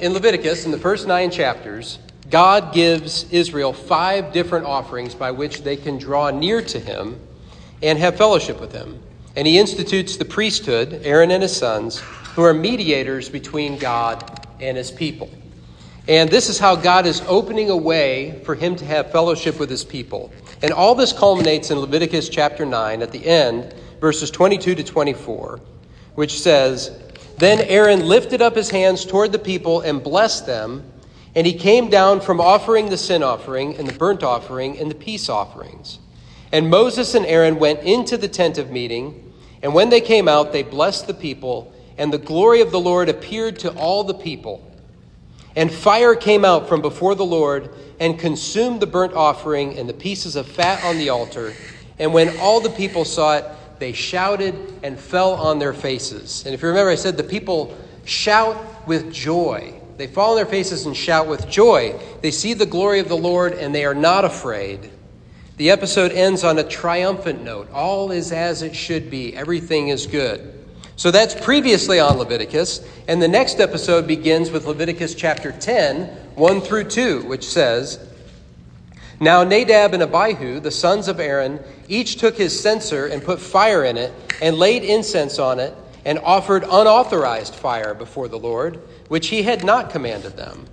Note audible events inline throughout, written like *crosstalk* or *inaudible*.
in Leviticus, in the first nine chapters, God gives Israel five different offerings by which they can draw near to him and have fellowship with him. And he institutes the priesthood, Aaron and his sons, who are mediators between God and his people. And this is how God is opening a way for him to have fellowship with his people. And all this culminates in Leviticus chapter 9 at the end, verses 22 to 24, which says, Then Aaron lifted up his hands toward the people and blessed them, and he came down from offering the sin offering and the burnt offering and the peace offerings. And Moses and Aaron went into the tent of meeting, and when they came out, they blessed the people, and the glory of the Lord appeared to all the people. And fire came out from before the Lord and consumed the burnt offering and the pieces of fat on the altar. And when all the people saw it, they shouted and fell on their faces. And if you remember, I said the people shout with joy. They fall on their faces and shout with joy. They see the glory of the Lord and they are not afraid. The episode ends on a triumphant note. All is as it should be, everything is good. So that's previously on Leviticus. And the next episode begins with Leviticus chapter 10, 1 through 2, which says Now Nadab and Abihu, the sons of Aaron, each took his censer and put fire in it, and laid incense on it, and offered unauthorized fire before the Lord, which he had not commanded them.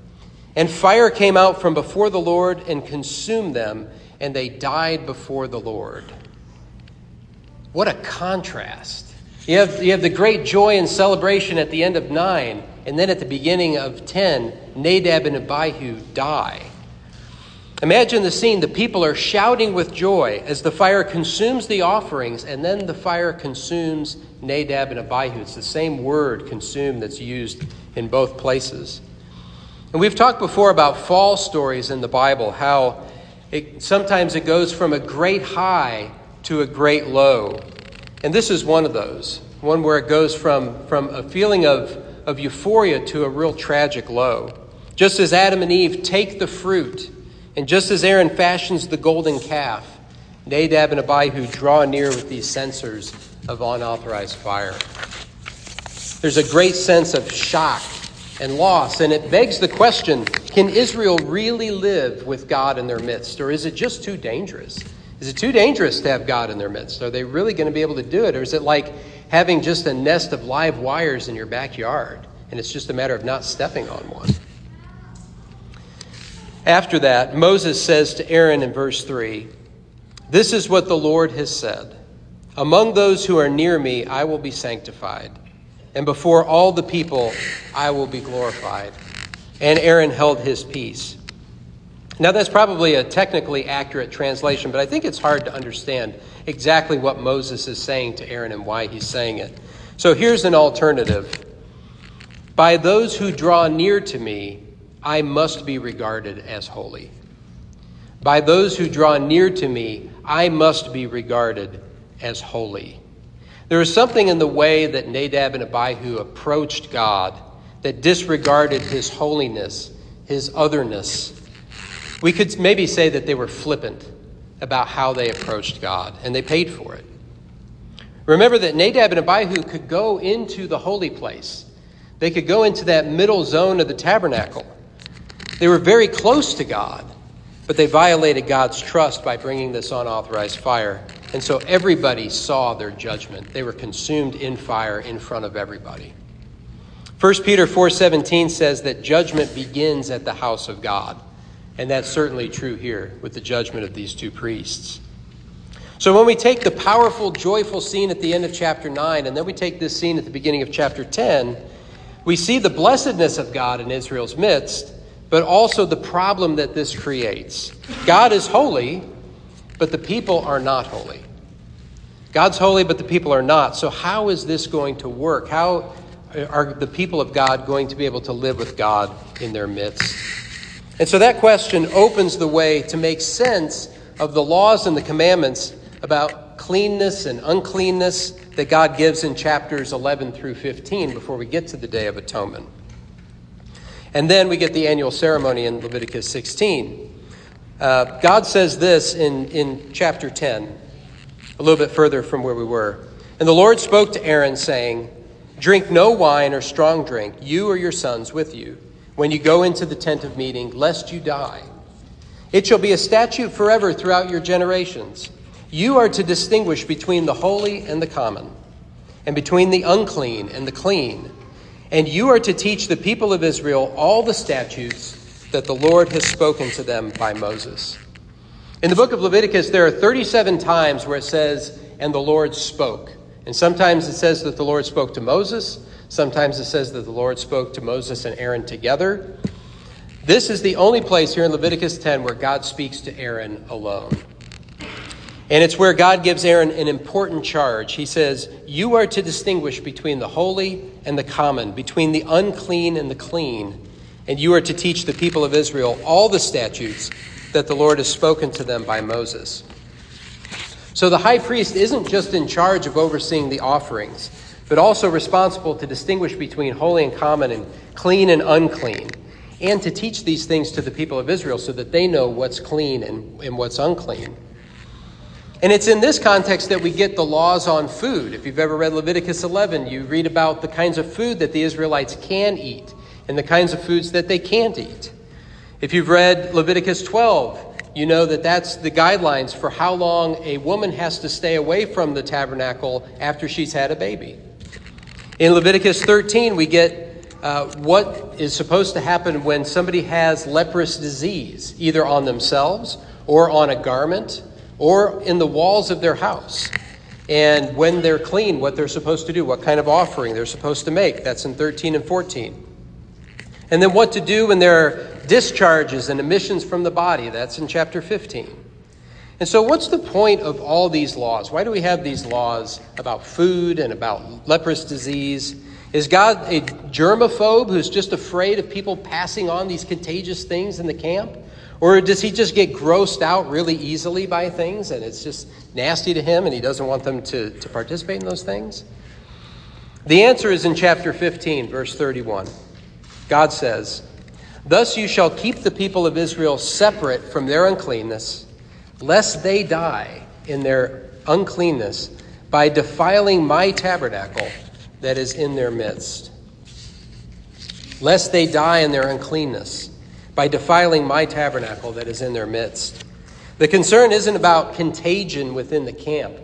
And fire came out from before the Lord and consumed them, and they died before the Lord. What a contrast. You have, you have the great joy and celebration at the end of 9, and then at the beginning of 10, Nadab and Abihu die. Imagine the scene. The people are shouting with joy as the fire consumes the offerings, and then the fire consumes Nadab and Abihu. It's the same word, consume, that's used in both places. And we've talked before about fall stories in the Bible, how it, sometimes it goes from a great high to a great low. And this is one of those, one where it goes from, from a feeling of, of euphoria to a real tragic low. Just as Adam and Eve take the fruit, and just as Aaron fashions the golden calf, Nadab and Abihu draw near with these censers of unauthorized fire. There's a great sense of shock and loss, and it begs the question can Israel really live with God in their midst, or is it just too dangerous? Is it too dangerous to have God in their midst? Are they really going to be able to do it? Or is it like having just a nest of live wires in your backyard and it's just a matter of not stepping on one? After that, Moses says to Aaron in verse 3 This is what the Lord has said Among those who are near me, I will be sanctified, and before all the people, I will be glorified. And Aaron held his peace. Now, that's probably a technically accurate translation, but I think it's hard to understand exactly what Moses is saying to Aaron and why he's saying it. So here's an alternative By those who draw near to me, I must be regarded as holy. By those who draw near to me, I must be regarded as holy. There is something in the way that Nadab and Abihu approached God that disregarded his holiness, his otherness, we could maybe say that they were flippant about how they approached God, and they paid for it. Remember that Nadab and Abihu could go into the holy place, they could go into that middle zone of the tabernacle. They were very close to God, but they violated God's trust by bringing this unauthorized fire. And so everybody saw their judgment. They were consumed in fire in front of everybody. 1 Peter 4:17 says that judgment begins at the house of God. And that's certainly true here with the judgment of these two priests. So when we take the powerful, joyful scene at the end of chapter 9, and then we take this scene at the beginning of chapter 10, we see the blessedness of God in Israel's midst, but also the problem that this creates. God is holy, but the people are not holy. God's holy, but the people are not. So, how is this going to work? How are the people of God going to be able to live with God in their midst? And so that question opens the way to make sense of the laws and the commandments about cleanness and uncleanness that God gives in chapters 11 through 15 before we get to the Day of Atonement. And then we get the annual ceremony in Leviticus 16. Uh, God says this in, in chapter 10, a little bit further from where we were. And the Lord spoke to Aaron, saying, Drink no wine or strong drink, you or your sons with you when you go into the tent of meeting, lest you die. It shall be a statute forever throughout your generations. You are to distinguish between the holy and the common, and between the unclean and the clean. And you are to teach the people of Israel all the statutes that the Lord has spoken to them by Moses. In the book of Leviticus, there are 37 times where it says, and the Lord spoke. And sometimes it says that the Lord spoke to Moses. Sometimes it says that the Lord spoke to Moses and Aaron together. This is the only place here in Leviticus 10 where God speaks to Aaron alone. And it's where God gives Aaron an important charge. He says, You are to distinguish between the holy and the common, between the unclean and the clean. And you are to teach the people of Israel all the statutes that the Lord has spoken to them by Moses. So the high priest isn't just in charge of overseeing the offerings, but also responsible to distinguish between holy and common and clean and unclean, and to teach these things to the people of Israel so that they know what's clean and, and what's unclean. And it's in this context that we get the laws on food. If you've ever read Leviticus 11, you read about the kinds of food that the Israelites can eat and the kinds of foods that they can't eat. If you've read Leviticus 12, you know that that's the guidelines for how long a woman has to stay away from the tabernacle after she's had a baby. In Leviticus 13, we get uh, what is supposed to happen when somebody has leprous disease, either on themselves or on a garment or in the walls of their house. And when they're clean, what they're supposed to do, what kind of offering they're supposed to make. That's in 13 and 14. And then what to do when there are discharges and emissions from the body. That's in chapter 15. And so, what's the point of all these laws? Why do we have these laws about food and about leprous disease? Is God a germaphobe who's just afraid of people passing on these contagious things in the camp? Or does he just get grossed out really easily by things and it's just nasty to him and he doesn't want them to, to participate in those things? The answer is in chapter 15, verse 31. God says, Thus you shall keep the people of Israel separate from their uncleanness, lest they die in their uncleanness by defiling my tabernacle that is in their midst. Lest they die in their uncleanness by defiling my tabernacle that is in their midst. The concern isn't about contagion within the camp,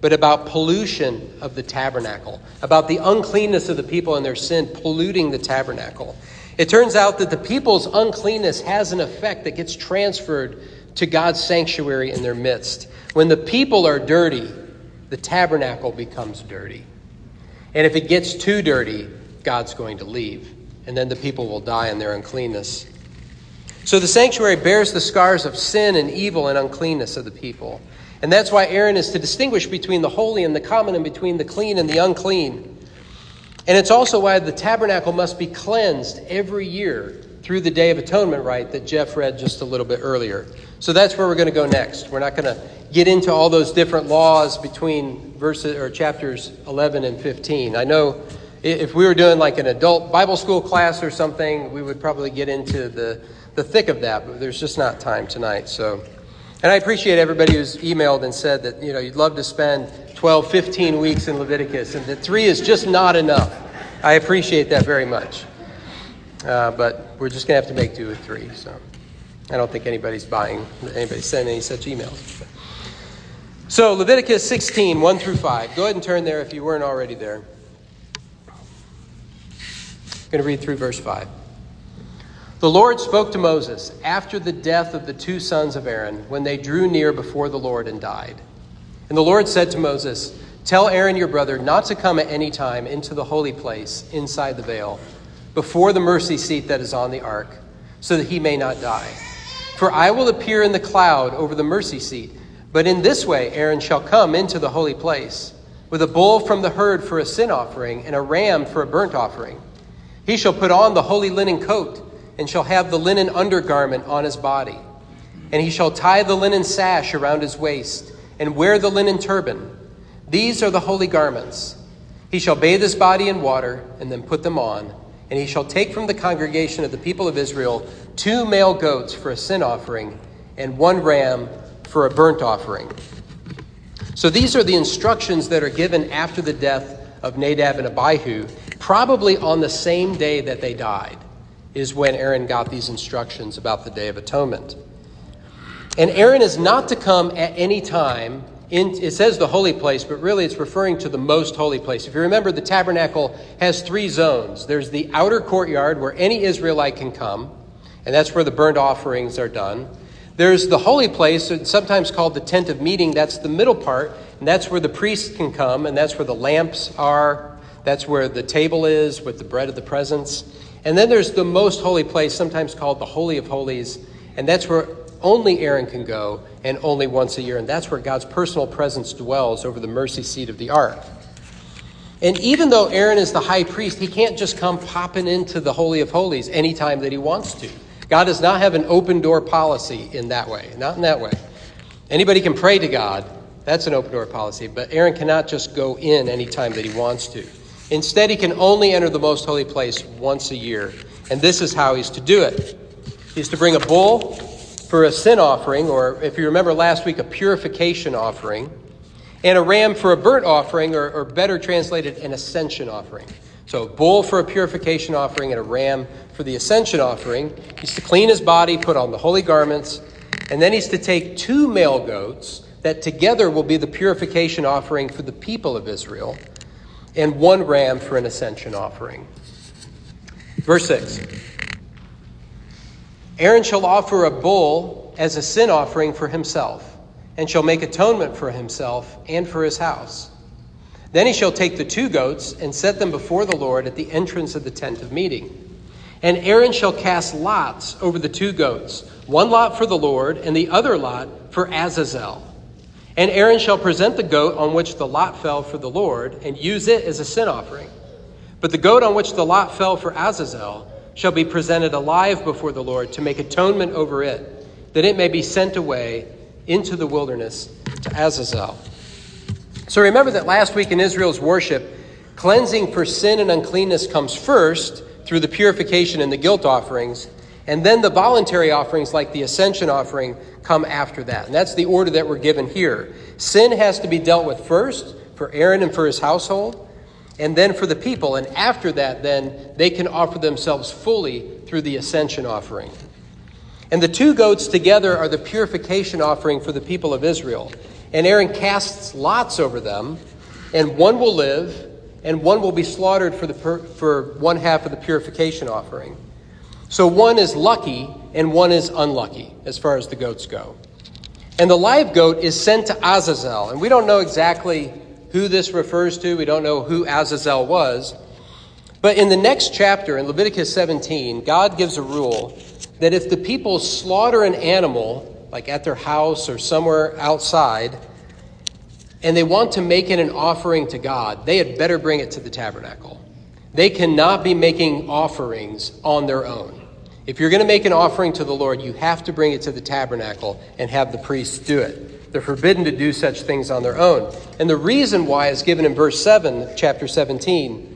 but about pollution of the tabernacle, about the uncleanness of the people and their sin polluting the tabernacle. It turns out that the people's uncleanness has an effect that gets transferred to God's sanctuary in their midst. When the people are dirty, the tabernacle becomes dirty. And if it gets too dirty, God's going to leave. And then the people will die in their uncleanness. So the sanctuary bears the scars of sin and evil and uncleanness of the people. And that's why Aaron is to distinguish between the holy and the common and between the clean and the unclean. And it's also why the tabernacle must be cleansed every year through the Day of Atonement rite that Jeff read just a little bit earlier. So that's where we're going to go next. We're not going to get into all those different laws between verses or chapters 11 and 15. I know if we were doing like an adult Bible school class or something, we would probably get into the, the thick of that, but there's just not time tonight. So, and I appreciate everybody who's emailed and said that, you know, you'd love to spend 12, 15 weeks in Leviticus, and that three is just not enough. I appreciate that very much. Uh, but we're just going to have to make do with three. So I don't think anybody's buying, anybody's sending any such emails. So Leviticus 16, 1 through 5. Go ahead and turn there if you weren't already there. I'm going to read through verse 5. The Lord spoke to Moses after the death of the two sons of Aaron when they drew near before the Lord and died. And the Lord said to Moses, Tell Aaron your brother not to come at any time into the holy place inside the veil, before the mercy seat that is on the ark, so that he may not die. For I will appear in the cloud over the mercy seat. But in this way Aaron shall come into the holy place, with a bull from the herd for a sin offering, and a ram for a burnt offering. He shall put on the holy linen coat, and shall have the linen undergarment on his body. And he shall tie the linen sash around his waist and wear the linen turban. These are the holy garments. He shall bathe his body in water and then put them on. And he shall take from the congregation of the people of Israel two male goats for a sin offering and one ram for a burnt offering. So these are the instructions that are given after the death of Nadab and Abihu, probably on the same day that they died. Is when Aaron got these instructions about the Day of Atonement. And Aaron is not to come at any time. In, it says the holy place, but really it's referring to the most holy place. If you remember, the tabernacle has three zones. There's the outer courtyard where any Israelite can come, and that's where the burnt offerings are done. There's the holy place, sometimes called the tent of meeting. That's the middle part, and that's where the priests can come, and that's where the lamps are. That's where the table is with the bread of the presence. And then there's the most holy place, sometimes called the Holy of Holies, and that's where only Aaron can go, and only once a year. And that's where God's personal presence dwells over the mercy seat of the ark. And even though Aaron is the high priest, he can't just come popping into the Holy of Holies anytime that he wants to. God does not have an open door policy in that way, not in that way. Anybody can pray to God, that's an open door policy, but Aaron cannot just go in anytime that he wants to. Instead, he can only enter the most holy place once a year, and this is how he's to do it. He's to bring a bull for a sin offering, or if you remember last week, a purification offering, and a ram for a burnt offering, or, or better translated, an ascension offering. So, a bull for a purification offering and a ram for the ascension offering. He's to clean his body, put on the holy garments, and then he's to take two male goats that together will be the purification offering for the people of Israel, and one ram for an ascension offering. Verse 6 Aaron shall offer a bull as a sin offering for himself, and shall make atonement for himself and for his house. Then he shall take the two goats and set them before the Lord at the entrance of the tent of meeting. And Aaron shall cast lots over the two goats, one lot for the Lord, and the other lot for Azazel. And Aaron shall present the goat on which the lot fell for the Lord, and use it as a sin offering. But the goat on which the lot fell for Azazel shall be presented alive before the Lord to make atonement over it, that it may be sent away into the wilderness to Azazel. So remember that last week in Israel's worship, cleansing for sin and uncleanness comes first through the purification and the guilt offerings, and then the voluntary offerings like the ascension offering come after that. And that's the order that we're given here. Sin has to be dealt with first for Aaron and for his household, and then for the people. And after that, then they can offer themselves fully through the ascension offering. And the two goats together are the purification offering for the people of Israel. And Aaron casts lots over them, and one will live, and one will be slaughtered for, the for one half of the purification offering. So one is lucky, and one is unlucky as far as the goats go. And the live goat is sent to Azazel. And we don't know exactly who this refers to, we don't know who Azazel was. But in the next chapter, in Leviticus 17, God gives a rule that if the people slaughter an animal like at their house or somewhere outside, and they want to make it an offering to God, they had better bring it to the tabernacle. They cannot be making offerings on their own. If you're going to make an offering to the Lord, you have to bring it to the tabernacle and have the priests do it. They're forbidden to do such things on their own. And the reason why is given in verse 7, chapter 17.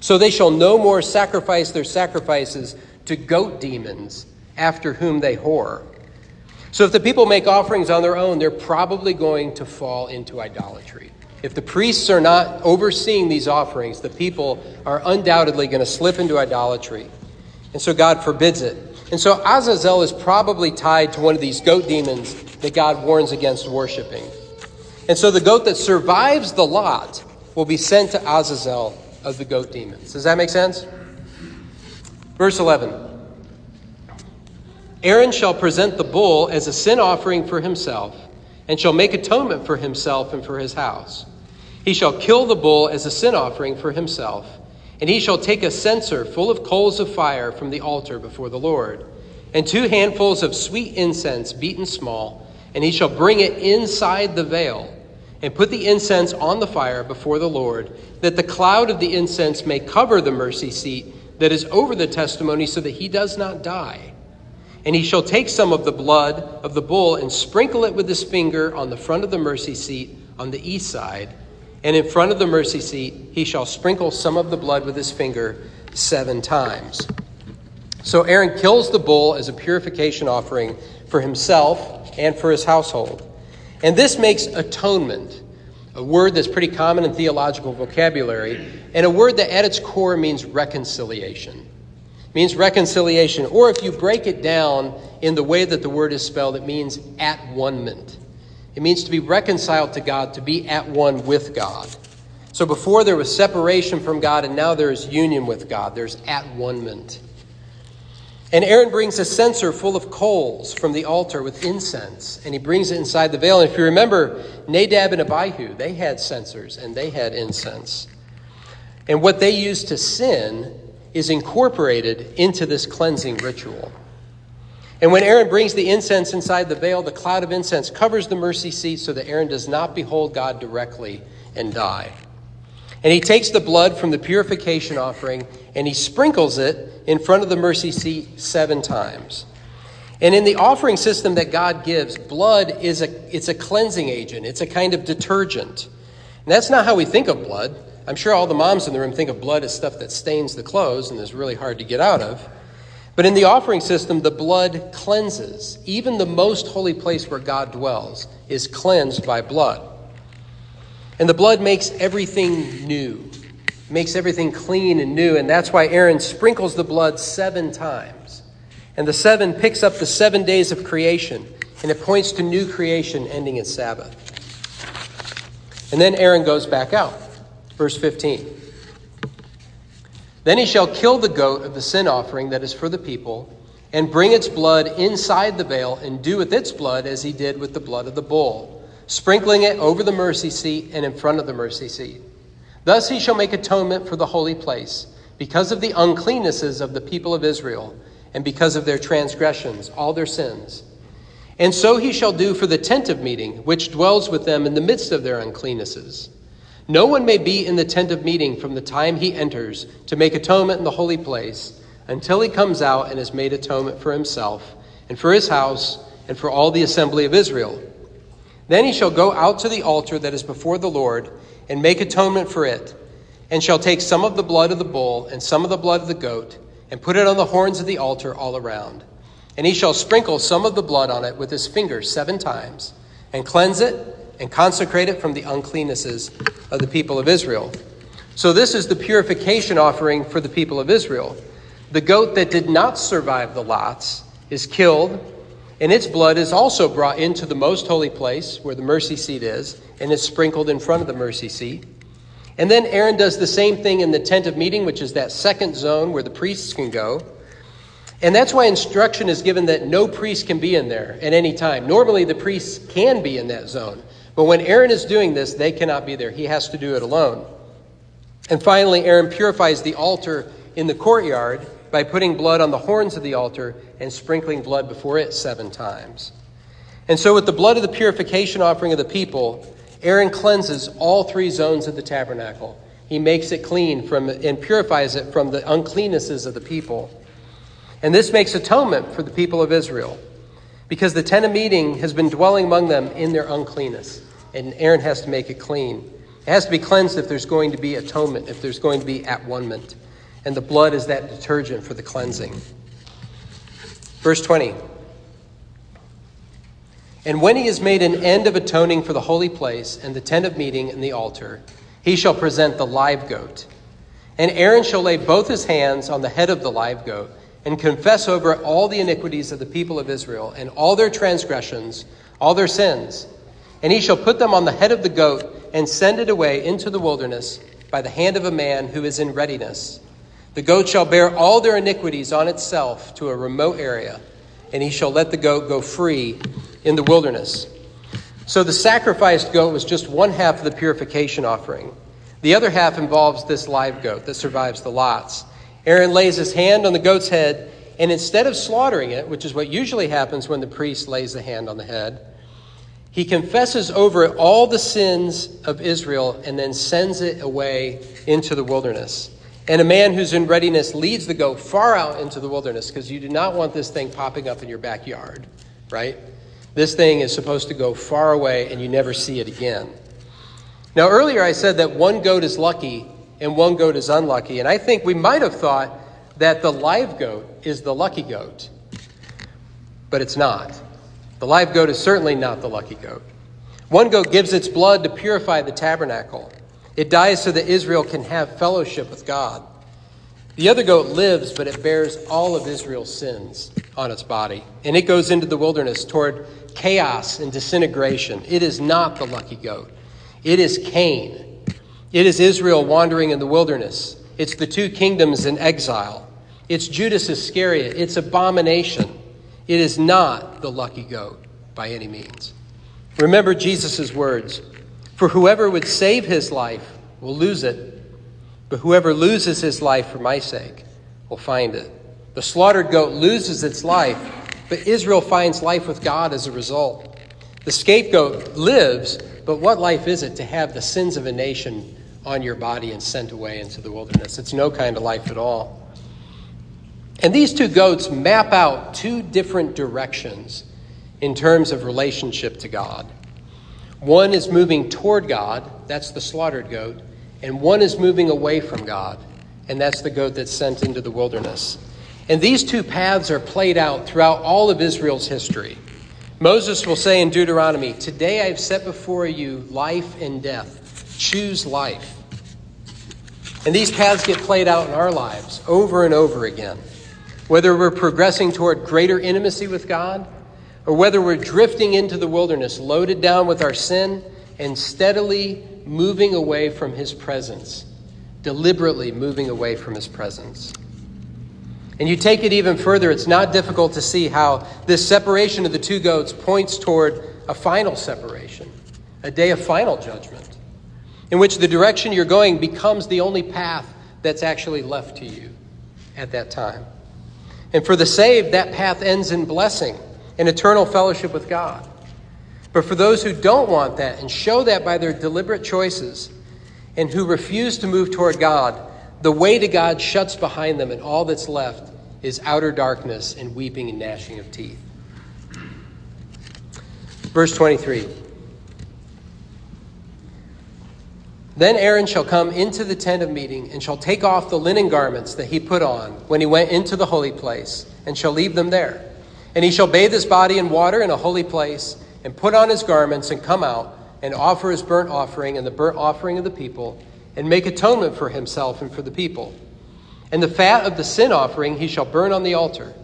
So they shall no more sacrifice their sacrifices to goat demons after whom they whore so if the people make offerings on their own, they're probably going to fall into idolatry. If the priests are not overseeing these offerings, the people are undoubtedly going to slip into idolatry. And so God forbids it. And so Azazel is probably tied to one of these goat demons that God warns against worshiping. And so the goat that survives the lot will be sent to Azazel of the goat demons. Does that make sense? Verse 11. Aaron shall present the bull as a sin offering for himself, and shall make atonement for himself and for his house. He shall kill the bull as a sin offering for himself, and he shall take a censer full of coals of fire from the altar before the Lord, and two handfuls of sweet incense beaten small, and he shall bring it inside the veil, and put the incense on the fire before the Lord, that the cloud of the incense may cover the mercy seat that is over the testimony, so that he does not die. And he shall take some of the blood of the bull and sprinkle it with his finger on the front of the mercy seat on the east side. And in front of the mercy seat, he shall sprinkle some of the blood with his finger seven times. So Aaron kills the bull as a purification offering for himself and for his household. And this makes atonement, a word that's pretty common in theological vocabulary, and a word that at its core means reconciliation. means reconciliation. Or if you break it down in the way that the word is spelled, it means at one-ment. It means to be reconciled to God, to be at one with God. So before there was separation from God, and now there is union with God. There's at one-ment. And Aaron brings a censer full of coals from the altar with incense, and he brings it inside the veil. And if you remember, Nadab and Abihu, they had censers and they had incense. And what they used to sin is incorporated into this cleansing ritual. And when Aaron brings the incense inside the veil, the cloud of incense covers the mercy seat so that Aaron does not behold God directly and die. And he takes the blood from the purification offering and he sprinkles it in front of the mercy seat seven times. And in the offering system that God gives, blood is a it's a cleansing agent. It's a kind of detergent. And that's not how we think of blood. I'm sure all the moms in the room think of blood as stuff that stains the clothes and is really hard to get out of. But in the offering system, the blood cleanses. Even the most holy place where God dwells is cleansed by blood. And the blood makes everything new makes everything clean and new. And that's why Aaron sprinkles the blood seven times. And the seven picks up the seven days of creation, and it points to new creation ending at Sabbath. And then Aaron goes back out. Verse 15. Then he shall kill the goat of the sin offering that is for the people, and bring its blood inside the veil, and do with its blood as he did with the blood of the bull, sprinkling it over the mercy seat and in front of the mercy seat. Thus he shall make atonement for the holy place, because of the uncleannesses of the people of Israel, and because of their transgressions, all their sins. And so he shall do for the tent of meeting, which dwells with them in the midst of their uncleannesses. No one may be in the tent of meeting from the time he enters to make atonement in the holy place until he comes out and has made atonement for himself and for his house and for all the assembly of Israel. Then he shall go out to the altar that is before the Lord and make atonement for it, and shall take some of the blood of the bull and some of the blood of the goat, and put it on the horns of the altar all around. And he shall sprinkle some of the blood on it with his finger seven times, and cleanse it and consecrate it from the uncleannesses of the people of Israel. So, this is the purification offering for the people of Israel. The goat that did not survive the lots is killed, and its blood is also brought into the most holy place where the mercy seat is, and is sprinkled in front of the mercy seat. And then Aaron does the same thing in the tent of meeting, which is that second zone where the priests can go. And that's why instruction is given that no priest can be in there at any time. Normally, the priests can be in that zone. But when Aaron is doing this, they cannot be there. He has to do it alone. And finally, Aaron purifies the altar in the courtyard by putting blood on the horns of the altar and sprinkling blood before it seven times. And so, with the blood of the purification offering of the people, Aaron cleanses all three zones of the tabernacle. He makes it clean from and purifies it from the uncleannesses of the people. And this makes atonement for the people of Israel because the tent of meeting has been dwelling among them in their uncleanness. And Aaron has to make it clean. It has to be cleansed if there's going to be atonement, if there's going to be at one ment. And the blood is that detergent for the cleansing. Verse 20. And when he has made an end of atoning for the holy place and the tent of meeting and the altar, he shall present the live goat. And Aaron shall lay both his hands on the head of the live goat and confess over all the iniquities of the people of Israel and all their transgressions, all their sins. And he shall put them on the head of the goat and send it away into the wilderness by the hand of a man who is in readiness. The goat shall bear all their iniquities on itself to a remote area, and he shall let the goat go free in the wilderness. So the sacrificed goat was just one half of the purification offering. The other half involves this live goat that survives the lots. Aaron lays his hand on the goat's head, and instead of slaughtering it, which is what usually happens when the priest lays the hand on the head, he confesses over it all the sins of Israel and then sends it away into the wilderness. And a man who's in readiness leads the goat far out into the wilderness because you do not want this thing popping up in your backyard, right? This thing is supposed to go far away and you never see it again. Now, earlier I said that one goat is lucky and one goat is unlucky. And I think we might have thought that the live goat is the lucky goat, but it's not. The live goat is certainly not the lucky goat. One goat gives its blood to purify the tabernacle. It dies so that Israel can have fellowship with God. The other goat lives, but it bears all of Israel's sins on its body. And it goes into the wilderness toward chaos and disintegration. It is not the lucky goat, it is Cain. It is Israel wandering in the wilderness. It's the two kingdoms in exile. It's Judas Iscariot. It's abomination. It is not the lucky goat by any means. Remember Jesus' words For whoever would save his life will lose it but whoever loses his life for my sake will find it. The slaughtered goat loses its life, but Israel finds life with God as a result. The scapegoat lives, but what life is it to have the sins of a nation on your body and sent away into the wilderness? It's no kind of life at all. And these two goats map out two different directions in terms of relationship to God. One is moving toward God, that's the slaughtered goat, and one is moving away from God, and that's the goat that's sent into the wilderness. And these two paths are played out throughout all of Israel's history. Moses will say in Deuteronomy, Today I have set before you life and death. Choose life. And these paths get played out in our lives over and over again. Whether we're progressing toward greater intimacy with God, or whether we're drifting into the wilderness, loaded down with our sin, and steadily moving away from his presence, deliberately moving away from his presence. And you take it even further, it's not difficult to see how this separation of the two goats points toward a final separation, a day of final judgment, in which the direction you're going becomes the only path that's actually left to you at that time. And for the saved, that path ends in blessing and eternal fellowship with God. But for those who don't want that and show that by their deliberate choices and who refuse to move toward God, the way to God shuts behind them, and all that's left is outer darkness and weeping and gnashing of teeth. Verse 23 Then Aaron shall come into the tent of meeting and shall take off the linen garments that he put on when he went into the holy place, and shall leave them there. And he shall bathe his body in water in a holy place and put on his garments and come out and offer his burnt offering and the burnt offering of the people and make atonement for himself and for the people. And the fat of the sin offering he shall burn on the altar.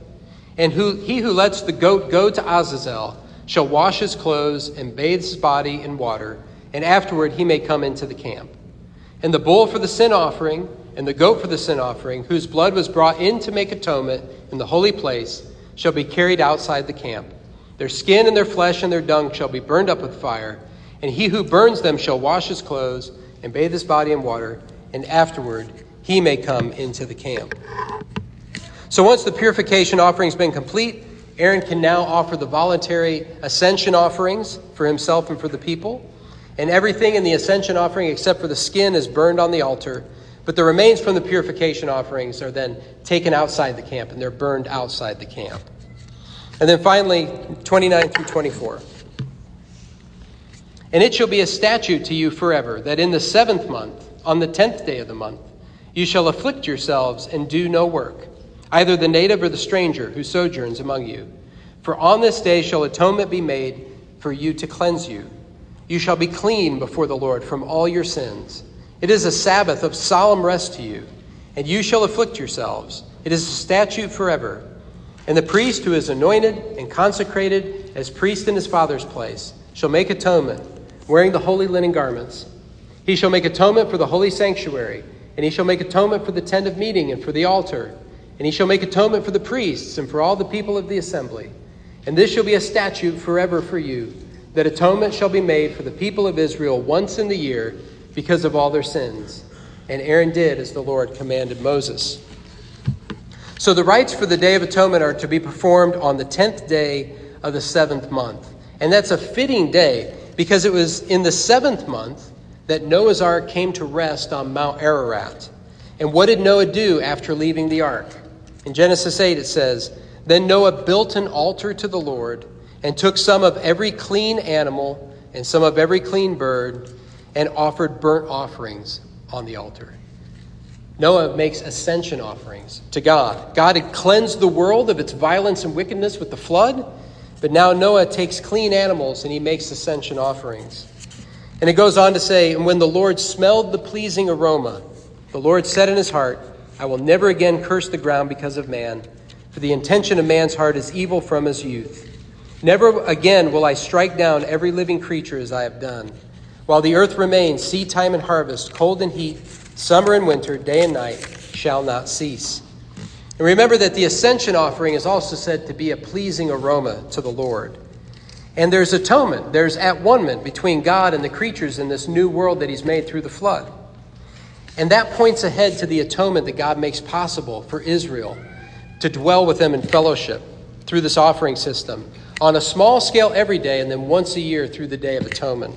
And who, he who lets the goat go to Azazel shall wash his clothes and bathe his body in water, and afterward he may come into the camp. And the bull for the sin offering and the goat for the sin offering, whose blood was brought in to make atonement in the holy place, shall be carried outside the camp. Their skin and their flesh and their dung shall be burned up with fire, and he who burns them shall wash his clothes and bathe his body in water, and afterward he may come into the camp. So once the purification offering has been complete, Aaron can now offer the voluntary ascension offerings for himself and for the people. And everything in the ascension offering except for the skin is burned on the altar. But the remains from the purification offerings are then taken outside the camp and they're burned outside the camp. And then finally, 29 through 24. And it shall be a statute to you forever that in the seventh month, on the tenth day of the month, you shall afflict yourselves and do no work, either the native or the stranger who sojourns among you. For on this day shall atonement be made for you to cleanse you. You shall be clean before the Lord from all your sins. It is a Sabbath of solemn rest to you, and you shall afflict yourselves. It is a statute forever. And the priest who is anointed and consecrated as priest in his father's place shall make atonement, wearing the holy linen garments. He shall make atonement for the holy sanctuary, and he shall make atonement for the tent of meeting and for the altar, and he shall make atonement for the priests and for all the people of the assembly. And this shall be a statute forever for you, that atonement shall be made for the people of Israel once in the year because of all their sins. And Aaron did as the Lord commanded Moses. So the rites for the Day of Atonement are to be performed on the 10th day of the seventh month. And that's a fitting day because it was in the seventh month that Noah's ark came to rest on Mount Ararat. And what did Noah do after leaving the ark? In Genesis 8, it says, Then Noah built an altar to the Lord and took some of every clean animal and some of every clean bird and offered burnt offerings on the altar. Noah makes ascension offerings to God. God had cleansed the world of its violence and wickedness with the flood, but now Noah takes clean animals and he makes ascension offerings. And it goes on to say, And when the Lord smelled the pleasing aroma, the Lord said in his heart, I will never again curse the ground because of man, for the intention of man's heart is evil from his youth. Never again will I strike down every living creature as I have done. While the earth remains, seed time and harvest, cold and heat, summer and winter, day and night shall not cease. And remember that the ascension offering is also said to be a pleasing aroma to the Lord. And there's atonement, there's at one between God and the creatures in this new world that He's made through the flood. And that points ahead to the atonement that God makes possible for Israel to dwell with them in fellowship through this offering system on a small scale every day and then once a year through the Day of Atonement.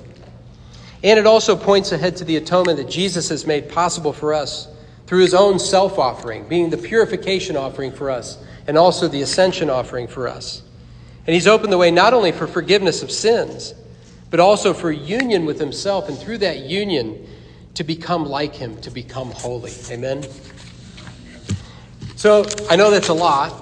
And it also points ahead to the atonement that Jesus has made possible for us through his own self offering, being the purification offering for us and also the ascension offering for us. And he's opened the way not only for forgiveness of sins, but also for union with himself, and through that union, to become like him, to become holy. Amen? So I know that's a lot.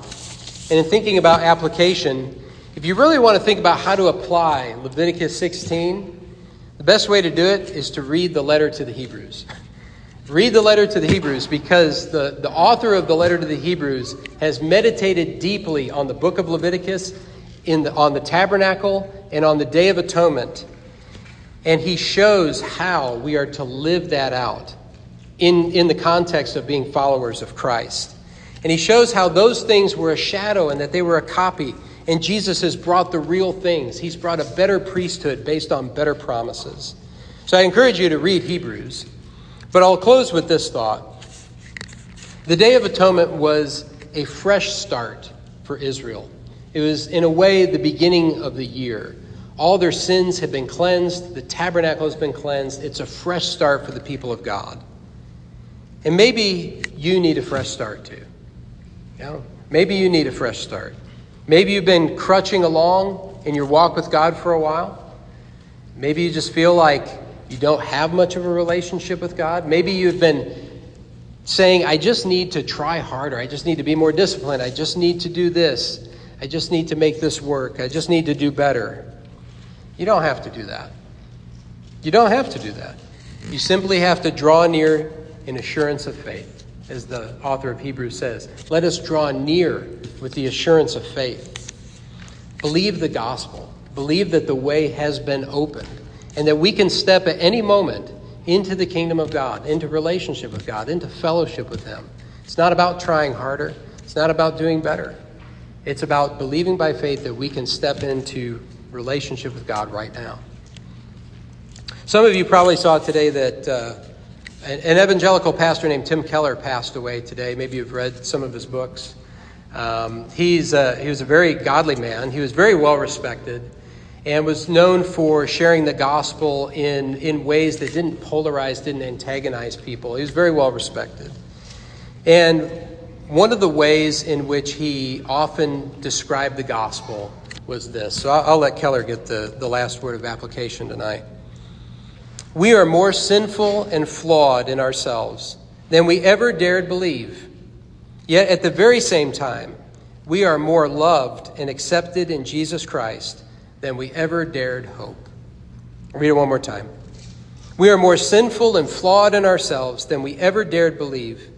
And in thinking about application, if you really want to think about how to apply Leviticus 16, the best way to do it is to read the letter to the Hebrews. *laughs* Read the letter to the Hebrews because the, the author of the letter to the Hebrews has meditated deeply on the book of Leviticus, in the, on the tabernacle, and on the Day of Atonement. And he shows how we are to live that out in, in the context of being followers of Christ. And he shows how those things were a shadow and that they were a copy. And Jesus has brought the real things. He's brought a better priesthood based on better promises. So I encourage you to read Hebrews. But I'll close with this thought. The Day of Atonement was a fresh start for Israel. It was, in a way, the beginning of the year. All their sins have been cleansed, the tabernacle has been cleansed. It's a fresh start for the people of God. And maybe you need a fresh start too. Know, maybe you need a fresh start. Maybe you've been crutching along in your walk with God for a while. Maybe you just feel like you don't have much of a relationship with God. Maybe you've been saying, I just need to try harder. I just need to be more disciplined. I just need to do this. I just need to make this work. I just need to do better. You don't have to do that. You don't have to do that. You simply have to draw near in assurance of faith as the author of Hebrews says. Let us draw near with the assurance of faith. Believe the gospel. Believe that the way has been opened and that we can step at any moment into the kingdom of God, into relationship with God, into fellowship with Him. It's not about trying harder, it's not about doing better. It's about believing by faith that we can step into relationship with God right now. Some of you probably saw today that. Uh, an evangelical pastor named Tim Keller passed away today. Maybe you've read some of his books. Um, he's a, he was a very godly man. He was very well respected and was known for sharing the gospel in, in ways that didn't polarize, didn't antagonize people. He was very well respected. And one of the ways in which he often described the gospel was this. So I'll, I'll let Keller get the, the last word of application tonight. We are more sinful and flawed in ourselves than we ever dared believe. Yet at the very same time, we are more loved and accepted in Jesus Christ than we ever dared hope. Read it one more time. We are more sinful and flawed in ourselves than we ever dared believe.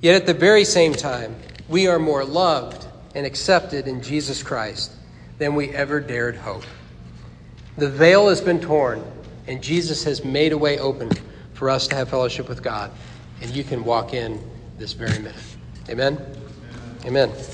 Yet at the very same time, we are more loved and accepted in Jesus Christ than we ever dared hope. The veil has been torn and Jesus has made a way open for us to have fellowship with God. And you can walk in this very minute. Amen? Amen. Amen.